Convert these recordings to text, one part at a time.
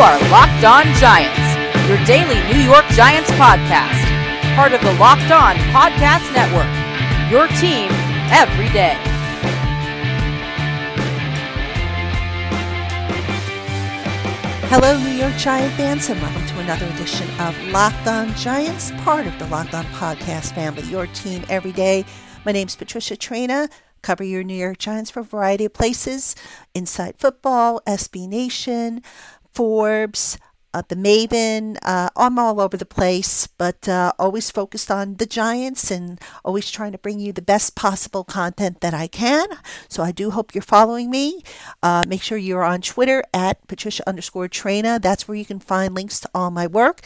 are Locked On Giants, your daily New York Giants podcast, part of the Locked On Podcast Network. Your team every day. Hello, New York Giant fans, and welcome to another edition of Locked On Giants, part of the Locked On Podcast family, your team every day. My name's Patricia Traina. Cover your New York Giants for a variety of places Inside Football, SB Nation, Forbes, uh, the Maven. Uh, I'm all over the place, but uh, always focused on the Giants and always trying to bring you the best possible content that I can. So I do hope you're following me. Uh, make sure you're on Twitter at Patricia underscore Traina. That's where you can find links to all my work.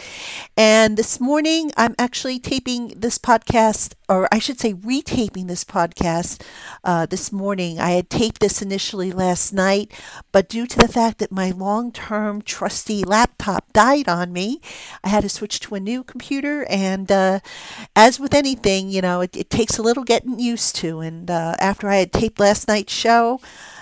And this morning, I'm actually taping this podcast, or I should say, retaping this podcast uh, this morning. I had taped this initially last night, but due to the fact that my long term trusty laptop laptop died on me. I had to switch to a new computer, and uh, as with anything, you know, it, it, takes a little getting used to. And uh, after I had taped last night's show,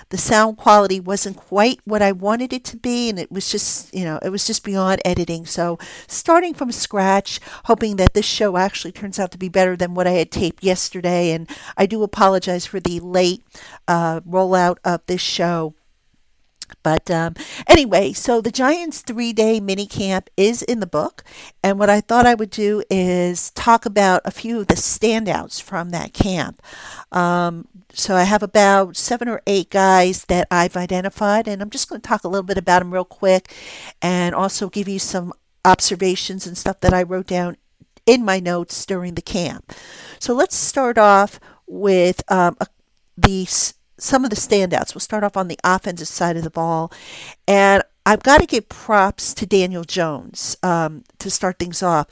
the sound quality wasn't quite what I wanted it to be, and it was just, you know, it was just beyond editing. So, starting from scratch, hoping that this show actually turns out to be better than what I had taped yesterday. And I do apologize for the late uh, rollout of this show. But um, anyway, so the Giants three day mini camp is in the book. And what I thought I would do is talk about a few of the standouts from that camp. Um, so I have about seven or eight guys that I've identified, and I'm just going to talk a little bit about them real quick and also give you some observations and stuff that I wrote down in my notes during the camp. So let's start off with um, a, the some of the standouts. We'll start off on the offensive side of the ball. And I've got to give props to Daniel Jones um, to start things off.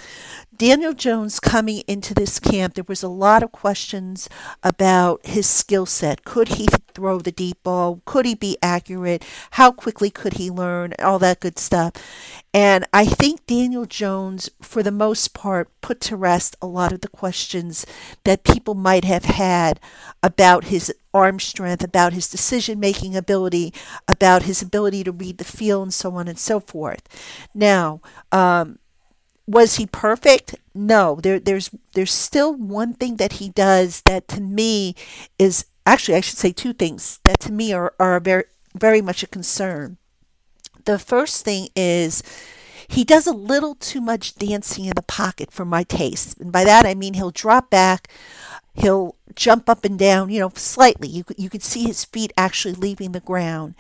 Daniel Jones coming into this camp, there was a lot of questions about his skill set. Could he throw the deep ball? Could he be accurate? How quickly could he learn? All that good stuff. And I think Daniel Jones, for the most part, put to rest a lot of the questions that people might have had about his arm strength, about his decision making ability, about his ability to read the field, and so on and so forth. Now, um, was he perfect? No. There, there's there's still one thing that he does that to me is actually I should say two things that to me are, are very very much a concern. The first thing is he does a little too much dancing in the pocket for my taste. And by that I mean he'll drop back, he'll jump up and down, you know, slightly. You you could see his feet actually leaving the ground,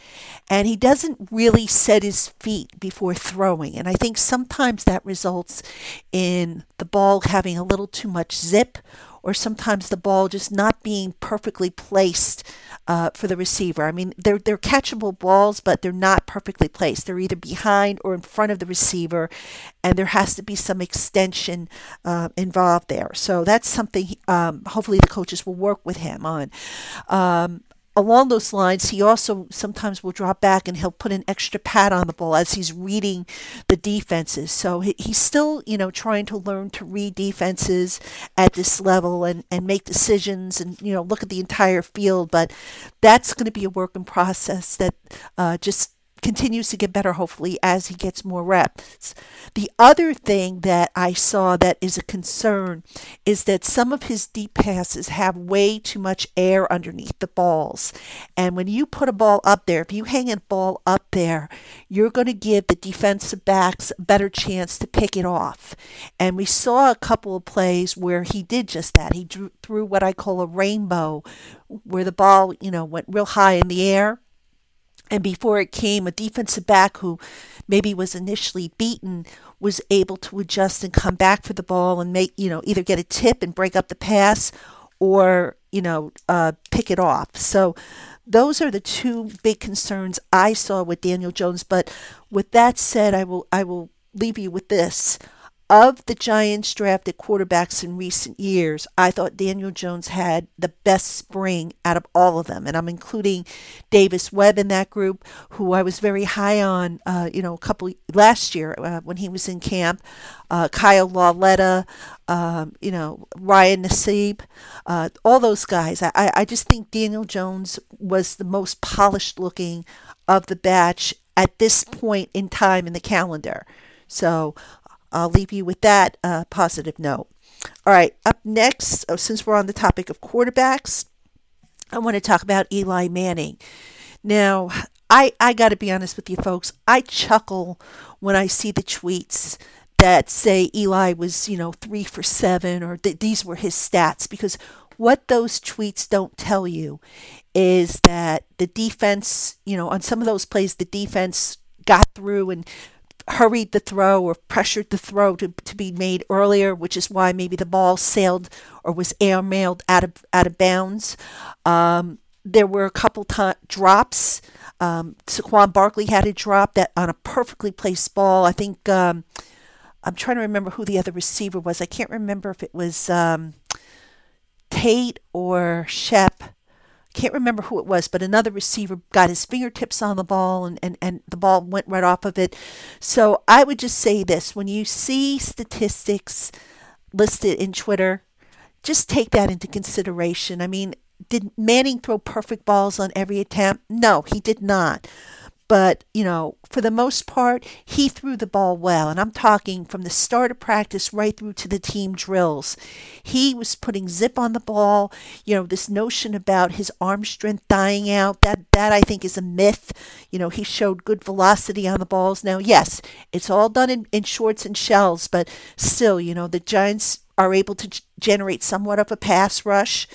and he doesn't really set his feet before throwing. And I think sometimes that results in the ball having a little too much zip, or sometimes the ball just not being perfectly placed uh, for the receiver. I mean, they're they're catchable balls, but they're not perfectly placed. They're either behind or in front of the receiver, and there has to be some extension uh, involved there. So that's something. Um, hopefully, the coaches will work with him on. Um, along those lines, he also sometimes will drop back and he'll put an extra pad on the ball as he's reading the defenses. So he, he's still, you know, trying to learn to read defenses at this level and, and make decisions and, you know, look at the entire field. But that's going to be a work in process that uh, just continues to get better, hopefully, as he gets more reps. The other thing that I saw that is a concern is that some of his deep passes have way too much air underneath the balls. And when you put a ball up there, if you hang a ball up there, you're going to give the defensive backs a better chance to pick it off. And we saw a couple of plays where he did just that. He drew, threw what I call a rainbow, where the ball, you know, went real high in the air and before it came, a defensive back who maybe was initially beaten was able to adjust and come back for the ball and make, you know, either get a tip and break up the pass or, you know, uh, pick it off. So those are the two big concerns I saw with Daniel Jones. But with that said, I will I will leave you with this of the Giants drafted quarterbacks in recent years, I thought Daniel Jones had the best spring out of all of them. And I'm including Davis Webb in that group, who I was very high on, uh, you know, a couple last year uh, when he was in camp. Uh, Kyle Lauletta, um, you know, Ryan Nassib, uh, all those guys. I, I just think Daniel Jones was the most polished looking of the batch at this point in time in the calendar. So I'll leave you with that uh, positive note. All right, up next, oh, since we're on the topic of quarterbacks, I want to talk about Eli Manning. Now, I, I got to be honest with you folks, I chuckle when I see the tweets that say Eli was, you know, three for seven or that these were his stats because what those tweets don't tell you is that the defense, you know, on some of those plays, the defense got through and hurried the throw or pressured the throw to, to be made earlier, which is why maybe the ball sailed or was airmailed out of out of bounds. Um, there were a couple t- drops. Um, Saquon Barkley had a drop that on a perfectly placed ball. I think um, I'm trying to remember who the other receiver was. I can't remember if it was um, Tate or Shep can't remember who it was, but another receiver got his fingertips on the ball and, and, and the ball went right off of it. So I would just say this when you see statistics listed in Twitter, just take that into consideration. I mean, did Manning throw perfect balls on every attempt? No, he did not. But, you know, for the most part, he threw the ball well. And I'm talking from the start of practice right through to the team drills. He was putting zip on the ball. You know, this notion about his arm strength dying out, that, that I think is a myth. You know, he showed good velocity on the balls. Now, yes, it's all done in, in shorts and shells, but still, you know, the Giants are able to g- generate somewhat of a pass rush.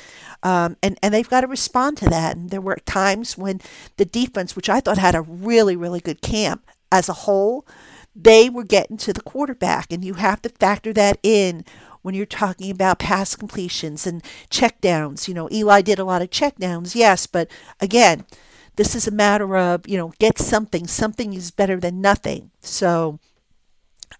Um, and, and they've got to respond to that. And there were times when the defense, which I thought had a really, really good camp as a whole, they were getting to the quarterback. And you have to factor that in when you're talking about pass completions and checkdowns. You know, Eli did a lot of checkdowns, yes, but again, this is a matter of, you know, get something. Something is better than nothing. So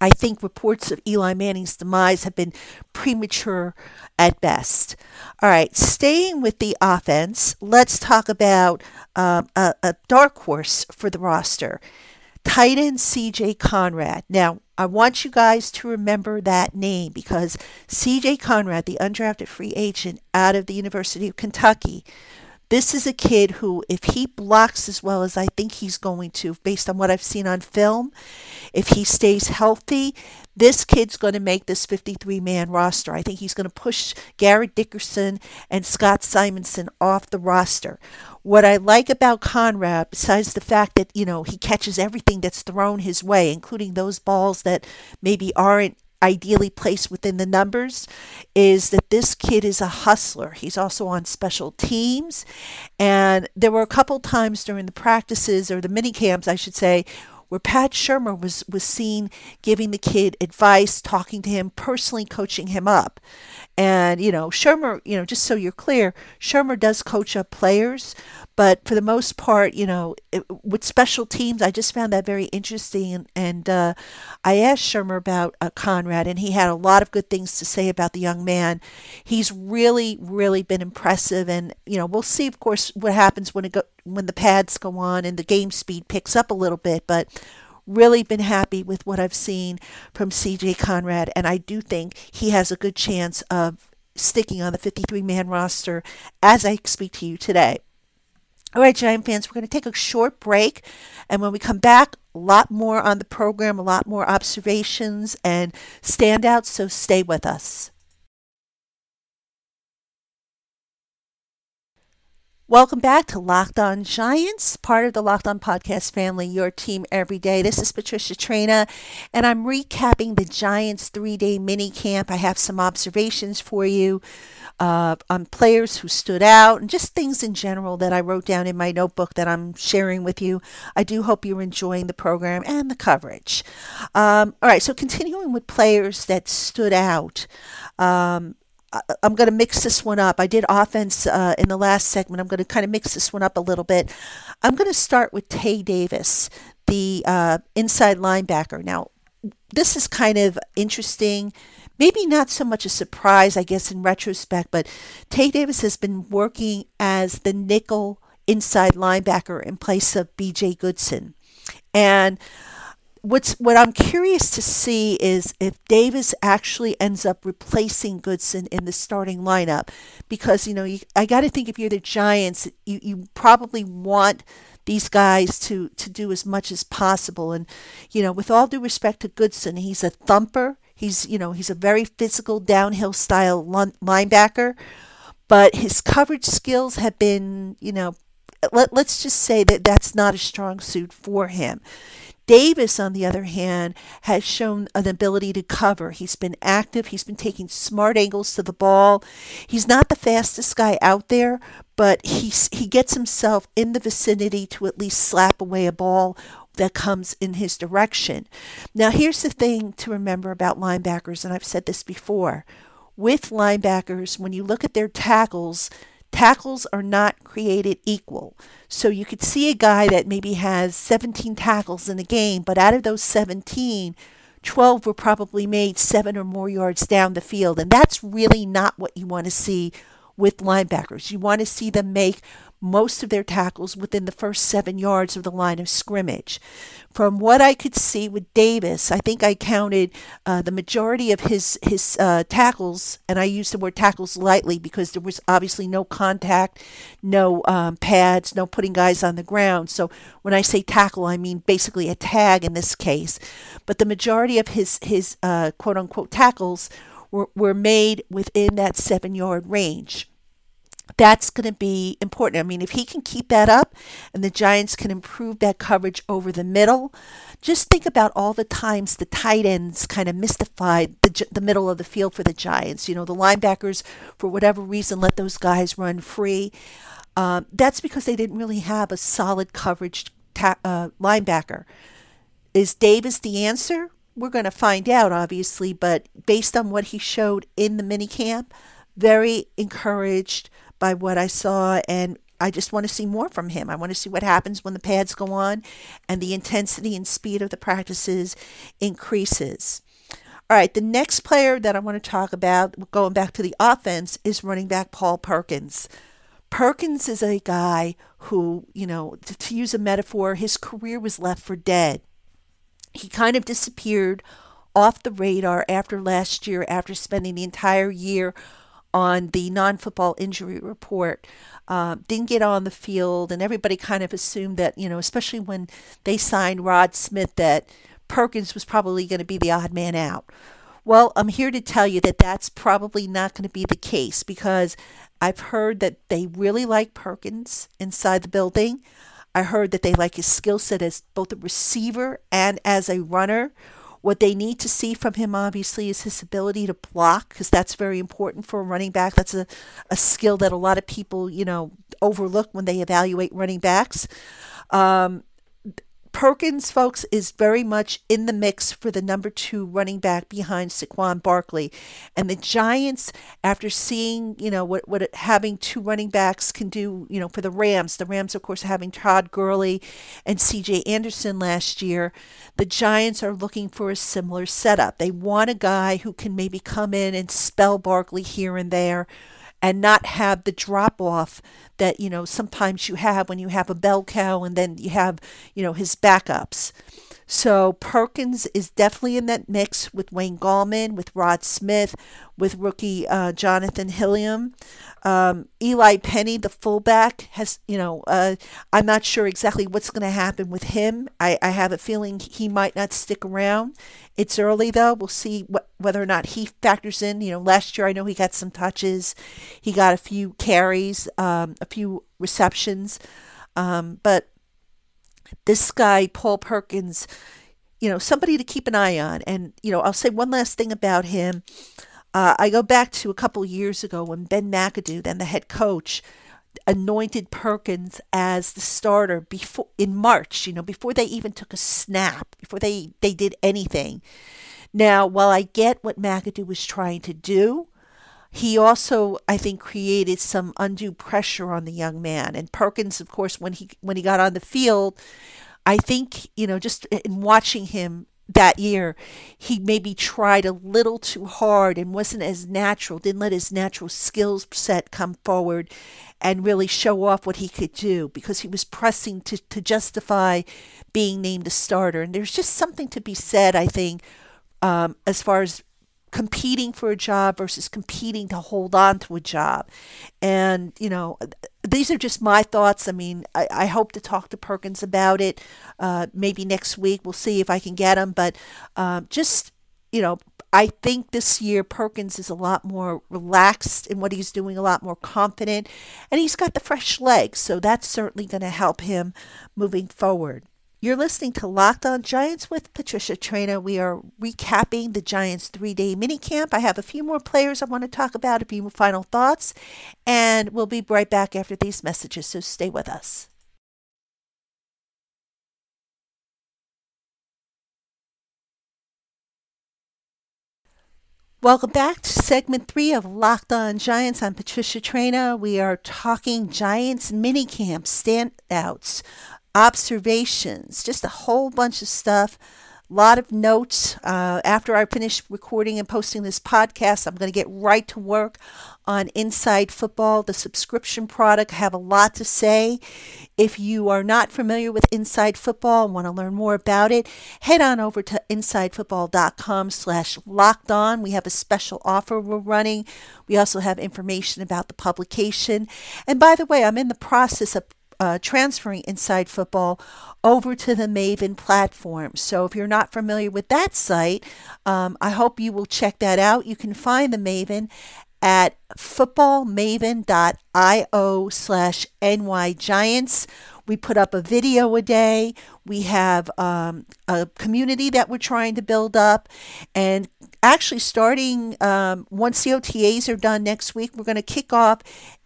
I think reports of Eli Manning's demise have been premature at best. All right, staying with the offense, let's talk about um, a, a dark horse for the roster. Tight end CJ Conrad. Now, I want you guys to remember that name because CJ Conrad, the undrafted free agent out of the University of Kentucky, this is a kid who, if he blocks as well as I think he's going to, based on what I've seen on film, if he stays healthy, this kid's going to make this 53 man roster. I think he's going to push Garrett Dickerson and Scott Simonson off the roster. What I like about Conrad, besides the fact that, you know, he catches everything that's thrown his way, including those balls that maybe aren't ideally placed within the numbers is that this kid is a hustler. He's also on special teams. And there were a couple times during the practices or the mini camps, I should say, where Pat Shurmur was, was seen giving the kid advice, talking to him, personally coaching him up. And, you know, Shurmur, you know, just so you're clear, Shurmur does coach up players, but for the most part, you know, it, with special teams, I just found that very interesting. And, uh, I asked Shurmur about uh, Conrad, and he had a lot of good things to say about the young man. He's really, really been impressive. And, you know, we'll see, of course, what happens when, it go, when the pads go on and the game speed picks up a little bit. But really been happy with what I've seen from CJ Conrad, and I do think he has a good chance of sticking on the 53 man roster as I speak to you today. All right, Giant fans, we're going to take a short break. And when we come back, a lot more on the program, a lot more observations and standouts. So stay with us. Welcome back to Locked On Giants, part of the Locked On Podcast family, your team every day. This is Patricia Traina, and I'm recapping the Giants three day mini camp. I have some observations for you uh, on players who stood out and just things in general that I wrote down in my notebook that I'm sharing with you. I do hope you're enjoying the program and the coverage. Um, all right, so continuing with players that stood out. Um, I'm going to mix this one up. I did offense uh, in the last segment. I'm going to kind of mix this one up a little bit. I'm going to start with Tae Davis, the uh, inside linebacker. Now, this is kind of interesting. Maybe not so much a surprise, I guess, in retrospect, but Tae Davis has been working as the nickel inside linebacker in place of BJ Goodson. And what's what I'm curious to see is if Davis actually ends up replacing Goodson in the starting lineup, because you know you, I got to think if you're the Giants, you you probably want these guys to to do as much as possible. And you know, with all due respect to Goodson, he's a thumper. He's you know he's a very physical downhill style linebacker, but his coverage skills have been you know let, let's just say that that's not a strong suit for him. Davis, on the other hand, has shown an ability to cover. He's been active. He's been taking smart angles to the ball. He's not the fastest guy out there, but he's, he gets himself in the vicinity to at least slap away a ball that comes in his direction. Now, here's the thing to remember about linebackers, and I've said this before. With linebackers, when you look at their tackles, tackles are not created equal. So you could see a guy that maybe has 17 tackles in a game, but out of those 17, 12 were probably made seven or more yards down the field. And that's really not what you want to see with linebackers. You want to see them make most of their tackles within the first seven yards of the line of scrimmage. From what I could see with Davis, I think I counted uh, the majority of his his uh, tackles, and I use the word tackles lightly because there was obviously no contact, no um, pads, no putting guys on the ground. So when I say tackle, I mean basically a tag in this case. But the majority of his his uh, quote unquote tackles were, were made within that seven yard range that's going to be important. I mean, if he can keep that up and the Giants can improve that coverage over the middle, just think about all the times the tight ends kind of mystified the, the middle of the field for the Giants. You know, the linebackers, for whatever reason, let those guys run free. Um, that's because they didn't really have a solid coverage ta- uh, linebacker. Is Davis the answer? We're going to find out, obviously, but based on what he showed in the minicamp, very encouraged by what I saw and I just want to see more from him. I want to see what happens when the pads go on and the intensity and speed of the practices increases. All right, the next player that I want to talk about, going back to the offense, is running back Paul Perkins. Perkins is a guy who, you know, to, to use a metaphor, his career was left for dead. He kind of disappeared off the radar after last year, after spending the entire year on the non football injury report. Uh, didn't get on the field, and everybody kind of assumed that, you know, especially when they signed Rod Smith, that Perkins was probably going to be the odd man out. Well, I'm here to tell you that that's probably not going to be the case because I've heard that they really like Perkins inside the building. I heard that they like his skill set as both a receiver and as a runner. What they need to see from him, obviously, is his ability to block, because that's very important for a running back. That's a, a skill that a lot of people, you know, overlook when they evaluate running backs. Um, Perkins, folks, is very much in the mix for the number two running back behind Saquon Barkley. And the Giants, after seeing, you know, what, what having two running backs can do, you know, for the Rams, the Rams, of course, having Todd Gurley and CJ Anderson last year, the Giants are looking for a similar setup. They want a guy who can maybe come in and spell Barkley here and there and not have the drop off that you know sometimes you have when you have a bell cow and then you have you know his backups so Perkins is definitely in that mix with Wayne Gallman, with Rod Smith, with rookie uh, Jonathan Hilliman. Um, Eli Penny, the fullback, has, you know, uh, I'm not sure exactly what's going to happen with him. I, I have a feeling he might not stick around. It's early, though. We'll see what, whether or not he factors in. You know, last year I know he got some touches, he got a few carries, um, a few receptions. Um, but this guy, Paul Perkins, you know, somebody to keep an eye on. And, you know, I'll say one last thing about him. Uh, I go back to a couple years ago when Ben McAdoo, then the head coach, anointed Perkins as the starter before in March, you know, before they even took a snap, before they, they did anything. Now, while I get what McAdoo was trying to do, he also, I think, created some undue pressure on the young man. And Perkins, of course, when he when he got on the field, I think you know, just in watching him that year, he maybe tried a little too hard and wasn't as natural. Didn't let his natural skills set come forward and really show off what he could do because he was pressing to to justify being named a starter. And there's just something to be said, I think. Um, as far as competing for a job versus competing to hold on to a job. And, you know, these are just my thoughts. I mean, I, I hope to talk to Perkins about it. Uh, maybe next week. We'll see if I can get him. But um, just, you know, I think this year Perkins is a lot more relaxed in what he's doing, a lot more confident, and he's got the fresh legs. So that's certainly going to help him moving forward. You're listening to Locked On Giants with Patricia Traina. We are recapping the Giants three day minicamp. I have a few more players I want to talk about, a few final thoughts, and we'll be right back after these messages, so stay with us. Welcome back to segment three of Locked On Giants. I'm Patricia Traina. We are talking Giants minicamp standouts observations, just a whole bunch of stuff. A lot of notes. Uh, after I finish recording and posting this podcast, I'm going to get right to work on Inside Football, the subscription product. I have a lot to say. If you are not familiar with Inside Football and want to learn more about it, head on over to insidefootball.com slash locked on. We have a special offer we're running. We also have information about the publication. And by the way, I'm in the process of uh, transferring Inside Football over to the Maven platform. So if you're not familiar with that site, um, I hope you will check that out. You can find the Maven at footballmaven.io slash nygiants. We put up a video a day. We have um, a community that we're trying to build up. And actually, starting um, once the OTAs are done next week, we're going to kick off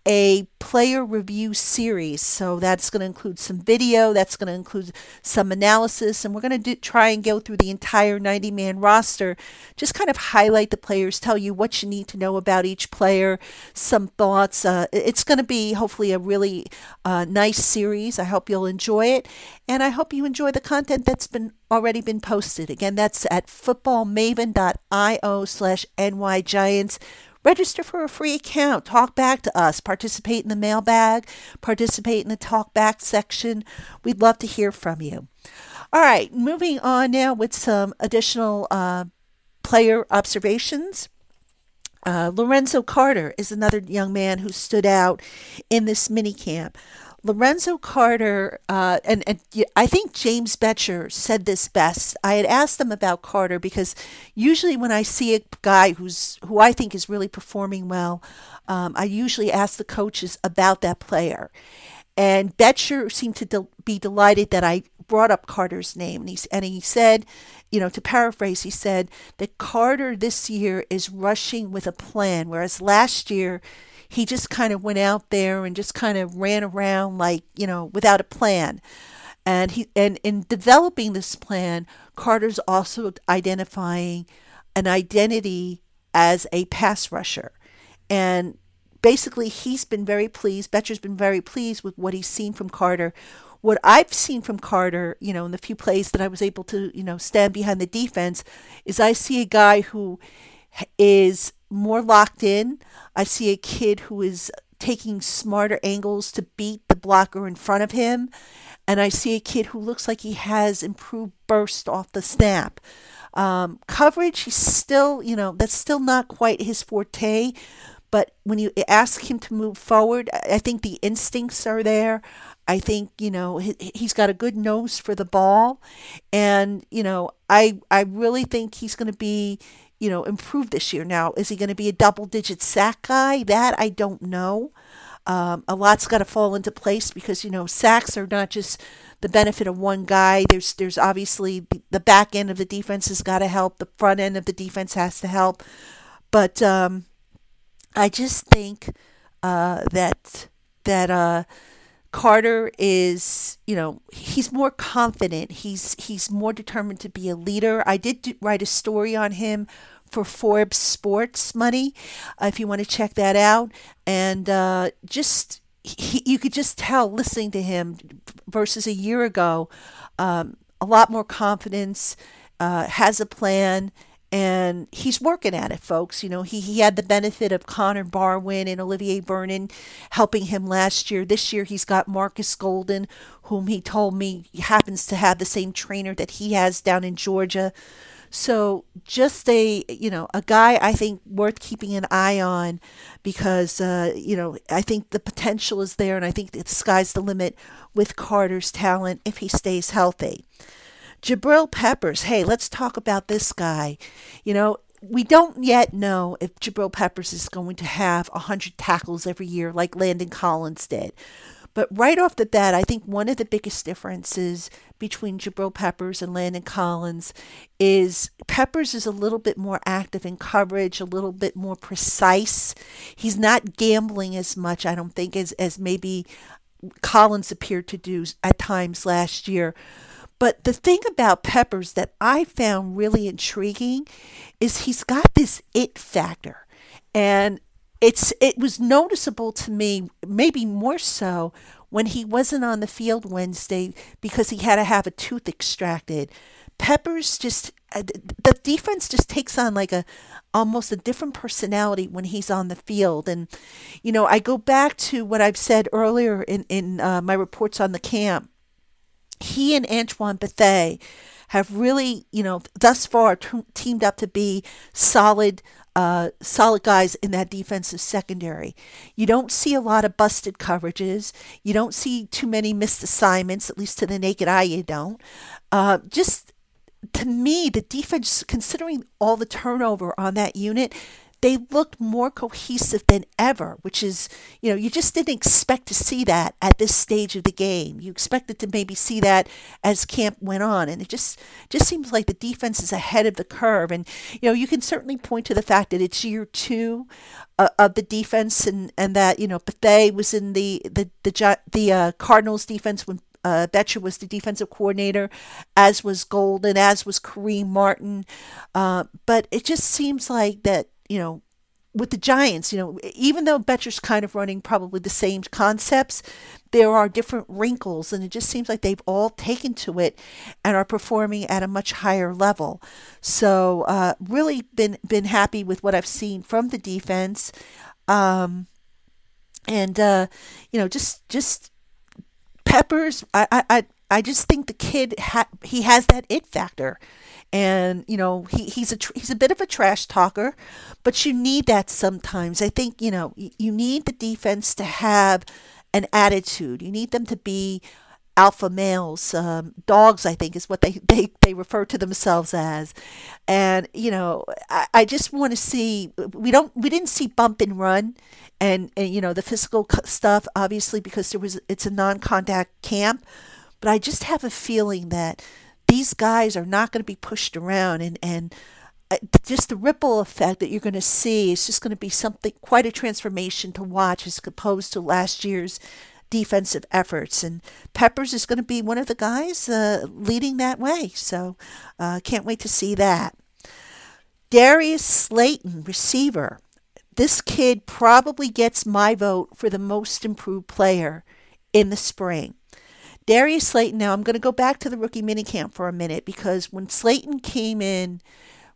a player review series. So that's going to include some video, that's going to include some analysis, and we're going to do, try and go through the entire 90 man roster, just kind of highlight the players, tell you what you need to know about each player, some thoughts. Uh, it's going to be hopefully a really uh, nice series. I hope you'll enjoy it, and I hope you enjoy the content that's been already been posted. Again, that's at footballmaven.io slash nygiants Register for a free account. Talk back to us. Participate in the mailbag. Participate in the talk back section. We'd love to hear from you. All right, moving on now with some additional uh, player observations. Uh, Lorenzo Carter is another young man who stood out in this mini camp. Lorenzo Carter, uh, and, and I think James Bettcher said this best. I had asked him about Carter because usually when I see a guy who's who I think is really performing well, um, I usually ask the coaches about that player. And Bettcher seemed to de- be delighted that I brought up Carter's name. And he, and he said, you know, to paraphrase, he said that Carter this year is rushing with a plan, whereas last year he just kind of went out there and just kind of ran around like, you know, without a plan. And he and in developing this plan, Carter's also identifying an identity as a pass rusher. And basically he's been very pleased, Bettcher's been very pleased with what he's seen from Carter. What I've seen from Carter, you know, in the few plays that I was able to, you know, stand behind the defense, is I see a guy who is more locked in. I see a kid who is taking smarter angles to beat the blocker in front of him. And I see a kid who looks like he has improved burst off the snap. Um, coverage, he's still, you know, that's still not quite his forte. But when you ask him to move forward, I think the instincts are there. I think you know he, he's got a good nose for the ball, and you know I I really think he's going to be you know, improve this year. Now, is he going to be a double digit sack guy? That I don't know. Um, a lot's got to fall into place because you know sacks are not just the benefit of one guy. There's there's obviously the back end of the defense has got to help. The front end of the defense has to help. But um, I just think uh, that that uh, Carter is, you know, he's more confident. He's he's more determined to be a leader. I did do, write a story on him for Forbes Sports Money, uh, if you want to check that out. And uh, just he, you could just tell listening to him versus a year ago, um, a lot more confidence, uh, has a plan and he's working at it, folks. You know, he, he had the benefit of Connor Barwin and Olivier Vernon helping him last year. This year, he's got Marcus Golden, whom he told me happens to have the same trainer that he has down in Georgia. So just a you know a guy I think worth keeping an eye on because uh, you know I think the potential is there, and I think the sky's the limit with Carter's talent if he stays healthy. Jabril Peppers, hey, let's talk about this guy. You know, we don't yet know if Jabril Peppers is going to have 100 tackles every year like Landon Collins did. But right off the bat, I think one of the biggest differences between Jabril Peppers and Landon Collins is Peppers is a little bit more active in coverage, a little bit more precise. He's not gambling as much, I don't think, as, as maybe Collins appeared to do at times last year. But the thing about Peppers that I found really intriguing is he's got this it factor. And it's it was noticeable to me, maybe more so when he wasn't on the field Wednesday because he had to have a tooth extracted. Peppers just uh, the defense just takes on like a almost a different personality when he's on the field and you know i go back to what i've said earlier in in uh, my reports on the camp he and Antoine Bethea have really, you know, thus far t- teamed up to be solid, uh, solid guys in that defensive secondary. You don't see a lot of busted coverages. You don't see too many missed assignments, at least to the naked eye, you don't. Uh, just to me, the defense, considering all the turnover on that unit, they looked more cohesive than ever, which is, you know, you just didn't expect to see that at this stage of the game. You expected to maybe see that as camp went on, and it just just seems like the defense is ahead of the curve. And you know, you can certainly point to the fact that it's year two uh, of the defense, and and that you know Bethea was in the the the the uh, Cardinals defense when uh, Bettcher was the defensive coordinator, as was Golden, as was Kareem Martin. Uh, but it just seems like that you know, with the Giants, you know, even though Bettcher's kind of running probably the same concepts, there are different wrinkles, and it just seems like they've all taken to it and are performing at a much higher level. So, uh, really been been happy with what I've seen from the defense, um, and uh, you know, just just Peppers. I I I just think the kid ha- he has that it factor. And you know he, he's a tr- he's a bit of a trash talker but you need that sometimes. I think you know y- you need the defense to have an attitude. You need them to be alpha males. Um, dogs i think is what they, they they refer to themselves as. And you know i, I just want to see we don't we didn't see bump and run and, and you know the physical stuff obviously because there was it's a non-contact camp but i just have a feeling that these guys are not going to be pushed around and and uh, just the ripple effect that you're going to see is just going to be something quite a transformation to watch as opposed to last year's defensive efforts. And Peppers is going to be one of the guys uh, leading that way. So uh, can't wait to see that. Darius Slayton, receiver. This kid probably gets my vote for the most improved player in the spring. Darius Slayton, now I'm going to go back to the rookie minicamp for a minute because when Slayton came in,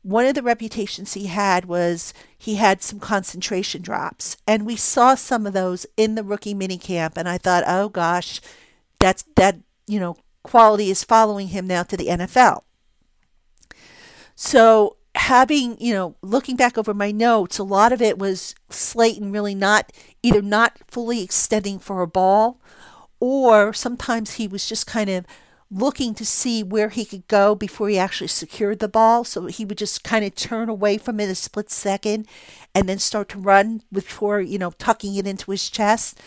one of the reputations he had was he had some concentration drops. And we saw some of those in the rookie minicamp. And I thought, oh gosh, that's that, you know, quality is following him now to the NFL. So having, you know, looking back over my notes, a lot of it was Slayton really not either not fully extending for a ball or sometimes he was just kind of looking to see where he could go before he actually secured the ball. So he would just kind of turn away from it a split second and then start to run before, you know, tucking it into his chest.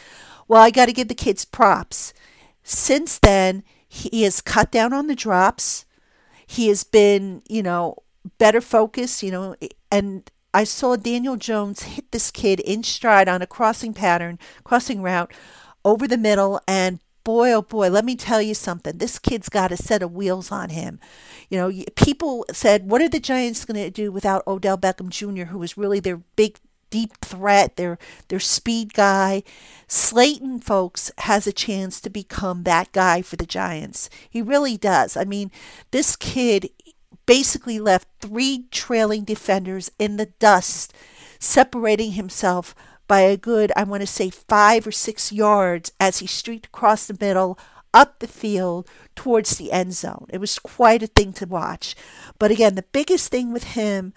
Well, I got to give the kids props. Since then, he has cut down on the drops. He has been, you know, better focused, you know, and I saw Daniel Jones hit this kid in stride on a crossing pattern, crossing route over the middle and boy oh boy let me tell you something. This kid's got a set of wheels on him. You know people said what are the giants going to do without odell beckham jr who was really their big deep threat their their speed guy? Slayton folks has a chance to become that guy for the giants. He really does. I mean this kid basically left three trailing defenders in the dust separating himself by a good, I want to say, five or six yards as he streaked across the middle up the field towards the end zone. It was quite a thing to watch. But again, the biggest thing with him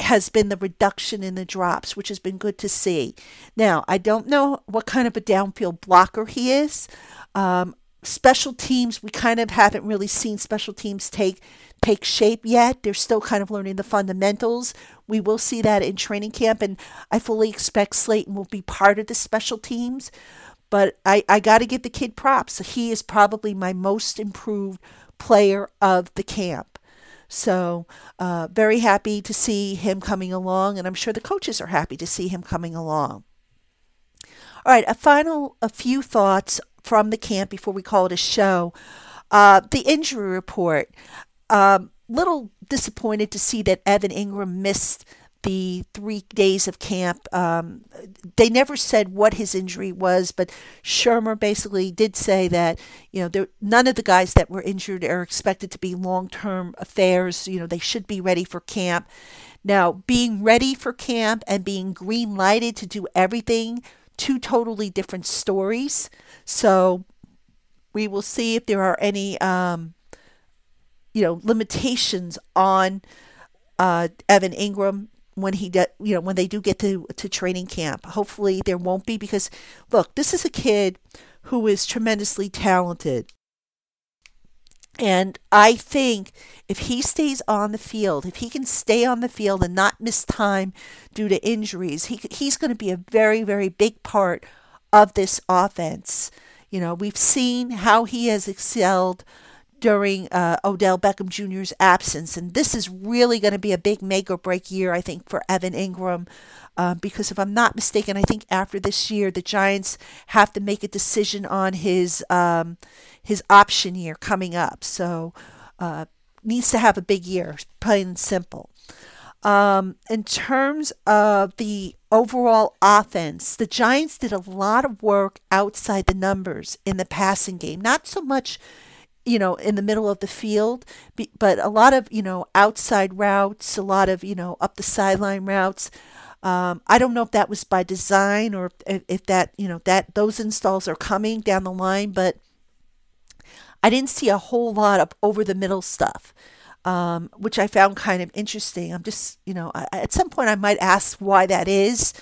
has been the reduction in the drops, which has been good to see. Now, I don't know what kind of a downfield blocker he is. Um, special teams, we kind of haven't really seen special teams take take shape yet. They're still kind of learning the fundamentals. We will see that in training camp, and I fully expect Slayton will be part of the special teams. But I, I got to give the kid props. He is probably my most improved player of the camp. So, uh, very happy to see him coming along, and I'm sure the coaches are happy to see him coming along. All right, a final, a few thoughts from the camp before we call it a show. Uh, the injury report. Um, little disappointed to see that Evan Engram missed the three days of camp. Um, they never said what his injury was, but Shurmur basically did say that you know there, none of the guys that were injured are expected to be long-term affairs. You know they should be ready for camp. Now, being ready for camp and being green lighted to do everything, two totally different stories. So we will see if there are any um, you know limitations on uh, Evan Engram when he de- you know when they do get to to training camp. Hopefully there won't be because look, this is a kid who is tremendously talented. And I think if he stays on the field, if he can stay on the field and not miss time due to injuries, he he's going to be a very very big part of this offense. You know, we've seen how he has excelled during uh, Odell Beckham Jr.'s absence. And this is really going to be a big make or break year, I think, for Evan Engram. Uh, because if I'm not mistaken, I think after this year, the Giants have to make a decision on his um, his option year coming up. So uh, needs to have a big year, plain and simple. Um, in terms of the overall offense, the Giants did a lot of work outside the numbers in the passing game. Not so much you know, in the middle of the field, but a lot of, you know, outside routes, a lot of, you know, up the sideline routes. Um, I don't know if that was by design or if, if that, you know, that those installs are coming down the line, but I didn't see a whole lot of over the middle stuff, um, which I found kind of interesting. I'm just, you know, I, at some point I might ask why that is,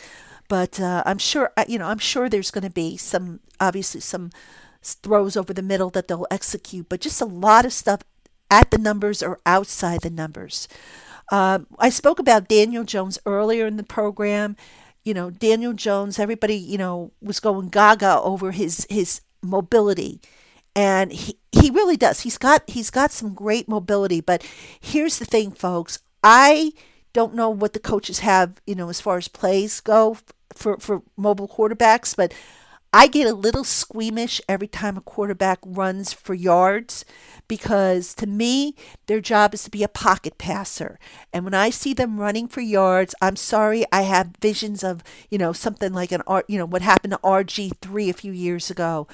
but uh, I'm sure, you know, I'm sure there's going to be some, obviously some throws over the middle that they'll execute, but just a lot of stuff at the numbers or outside the numbers. Uh, I spoke about Daniel Jones earlier in the program. You know, Daniel Jones, everybody, you know, was going gaga over his his mobility. And he, he really does. He's got he's got some great mobility, but here's the thing, folks. I don't know what the coaches have, you know, as far as plays go for, for mobile quarterbacks, but I get a little squeamish every time a quarterback runs for yards because to me, their job is to be a pocket passer. And when I see them running for yards, I'm sorry, I have visions of, you know, something like an, you know, what happened to RG3 a few years ago.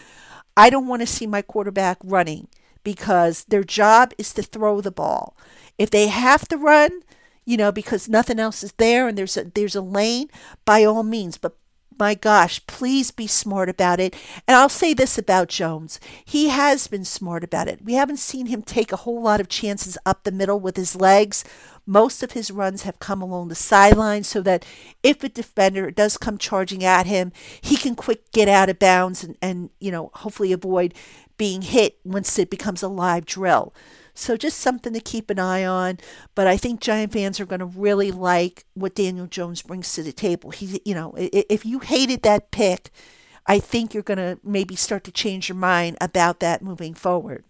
I don't want to see my quarterback running because their job is to throw the ball. If they have to run, you know, because nothing else is there and there's a there's a lane, by all means, but my gosh, please be smart about it. And I'll say this about Jones. He has been smart about it. We haven't seen him take a whole lot of chances up the middle with his legs. Most of his runs have come along the sideline so that if a defender does come charging at him, he can quick get out of bounds and, and you know, hopefully avoid being hit once it becomes a live drill. So just something to keep an eye on. But I think Giant fans are going to really like what Daniel Jones brings to the table. He, you know, if you hated that pick, I think you're going to maybe start to change your mind about that moving forward.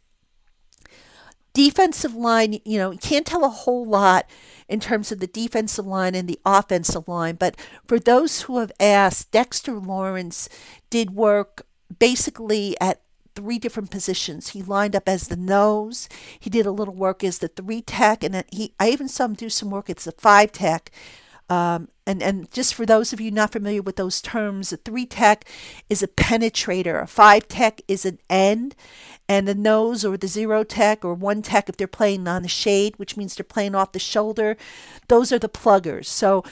Defensive line, you know, you can't tell a whole lot in terms of the defensive line and the offensive line, but for those who have asked, Dexter Lawrence did work basically at three different positions. He lined up as the nose. He did a little work as the three tech, and he I even saw him do some work as the five tech. Um, and and just for those of you not familiar with those terms, a three tech is a penetrator. A five tech is an end, and the nose or the zero tech or one tech if they're playing on the shade, which means they're playing off the shoulder. Those are the pluggers. So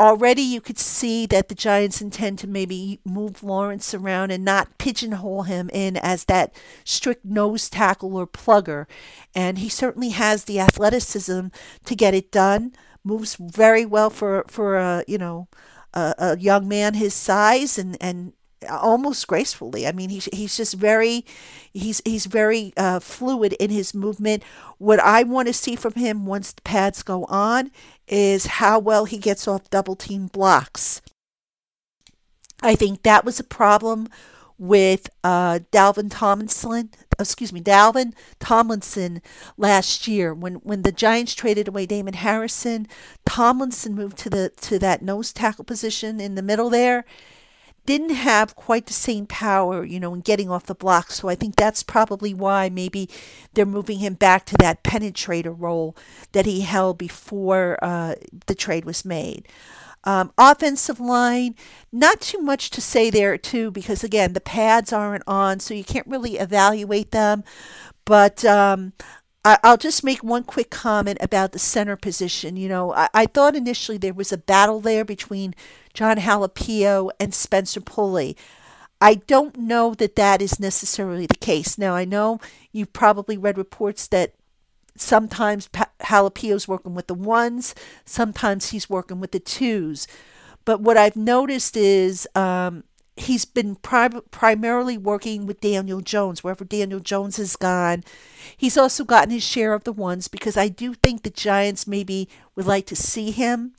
already you could see that the Giants intend to maybe move Lawrence around and not pigeonhole him in as that strict nose tackle or plugger. And he certainly has the athleticism to get it done. Moves very well for for a you know a, a young man his size and and almost gracefully. I mean, he's he's just very he's he's very uh, fluid in his movement. What I want to see from him once the pads go on is how well he gets off double team blocks. I think that was a problem with uh, Dalvin Tomlinson. Excuse me, Dalvin Tomlinson last year when, when the Giants traded away Damon Harrison. Tomlinson moved to the to that nose tackle position in the middle there, didn't have quite the same power, you know, in getting off the block. So I think that's probably why maybe they're moving him back to that penetrator role that he held before uh, the trade was made. Um, offensive line, not too much to say there, too, because again, the pads aren't on, so you can't really evaluate them. But um, I, will just make one quick comment about the center position. You know, I, I thought initially there was a battle there between Jon Halapio and Spencer Pulley. I don't know that that is necessarily the case. Now, I know you've probably read reports that sometimes Halapio's working with the ones, sometimes he's working with the twos. But what I've noticed is um, he's been pri- primarily working with Daniel Jones, wherever Daniel Jones has gone. He's also gotten his share of the ones because I do think the Giants maybe would like to see him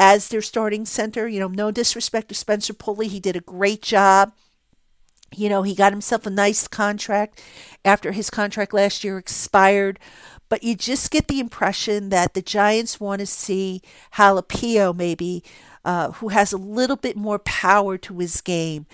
as their starting center. You know, no disrespect to Spencer Pulley. He did a great job. You know, he got himself a nice contract after his contract last year expired. But you just get the impression that the Giants want to see Halapio maybe, uh, who has a little bit more power to his game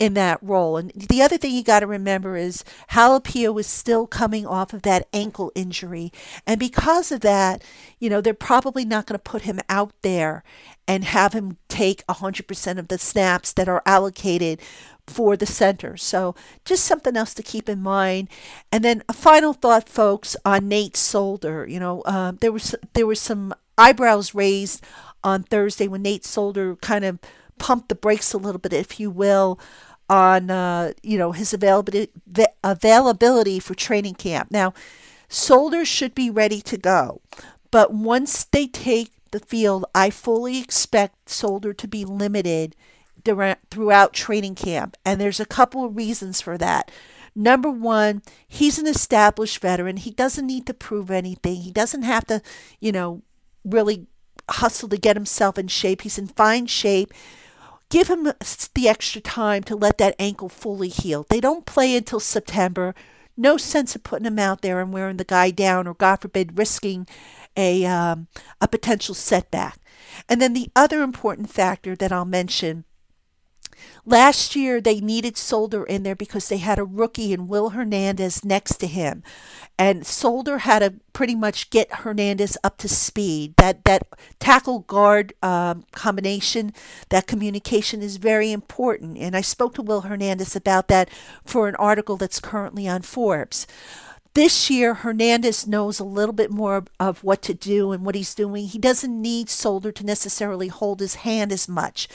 in that role. And the other thing you got to remember is Halapio was still coming off of that ankle injury. And because of that, you know, they're probably not going to put him out there and have him take 100% of the snaps that are allocated for the center. So just something else to keep in mind. And then a final thought, folks, on Nate Solder. You know, uh, there was there was some eyebrows raised on Thursday when Nate Solder kind of pumped the brakes a little bit, if you will, on uh, you know his availability availability for training camp. Now, Solder should be ready to go, but once they take the field, I fully expect Solder to be limited throughout training camp, and there's a couple of reasons for that. Number one, he's an established veteran. He doesn't need to prove anything. He doesn't have to, you know, really hustle to get himself in shape. He's in fine shape give him the extra time to let that ankle fully heal. They don't play until September. No sense of putting him out there and wearing the guy down, or God forbid, risking a um, a potential setback. And then the other important factor that I'll mention Last year, they needed Solder in there because they had a rookie in Will Hernandez next to him. And Solder had to pretty much get Hernandez up to speed. That, that tackle guard um, combination, that communication is very important. And I spoke to Will Hernandez about that for an article that's currently on Forbes. This year, Hernandez knows a little bit more of what to do and what he's doing. He doesn't need Solder to necessarily hold his hand as much.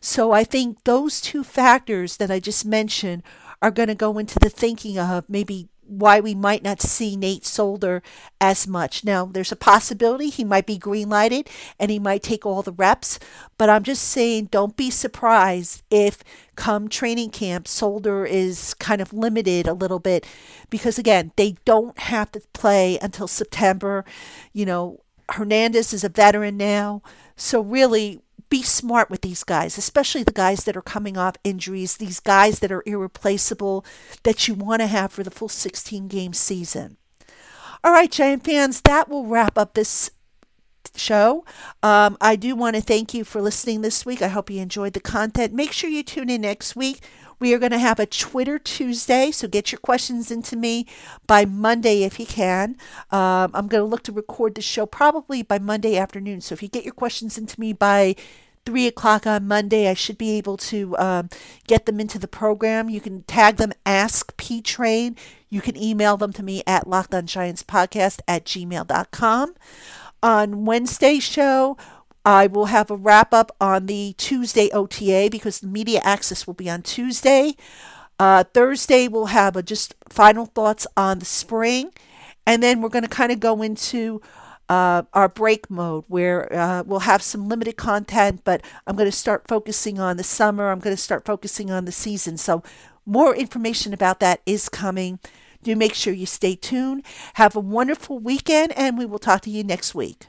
So I think those two factors that I just mentioned are going to go into the thinking of maybe why we might not see Nate Solder as much. Now, there's a possibility he might be green lighted and he might take all the reps, but I'm just saying don't be surprised if come training camp Solder is kind of limited a little bit because again, they don't have to play until September. You know, Hernandez is a veteran now. So really be smart with these guys, especially the guys that are coming off injuries, these guys that are irreplaceable that you want to have for the full 16 game season. All right, Giant fans, that will wrap up this show. Um, I do want to thank you for listening this week. I hope you enjoyed the content. Make sure you tune in next week. We are going to have a Twitter Tuesday, so get your questions into me by Monday if you can. Um, I'm going to look to record the show probably by Monday afternoon. So if you get your questions into me by three o'clock on Monday. I should be able to um, get them into the program. You can tag them Ask P Train. You can email them to me at lockedongiantspodcast at gmail.com. On Wednesday's show, I will have a wrap up on the Tuesday OTA because the media access will be on Tuesday. Uh, Thursday, we'll have a just final thoughts on the spring. And then we're going to kind of go into uh, our break mode where uh, we'll have some limited content, but I'm going to start focusing on the summer. I'm going to start focusing on the season. So, more information about that is coming. Do make sure you stay tuned. Have a wonderful weekend, and we will talk to you next week.